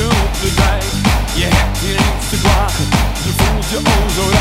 je op de dijk. Je hebt je niets te klagen, je voelt je al zo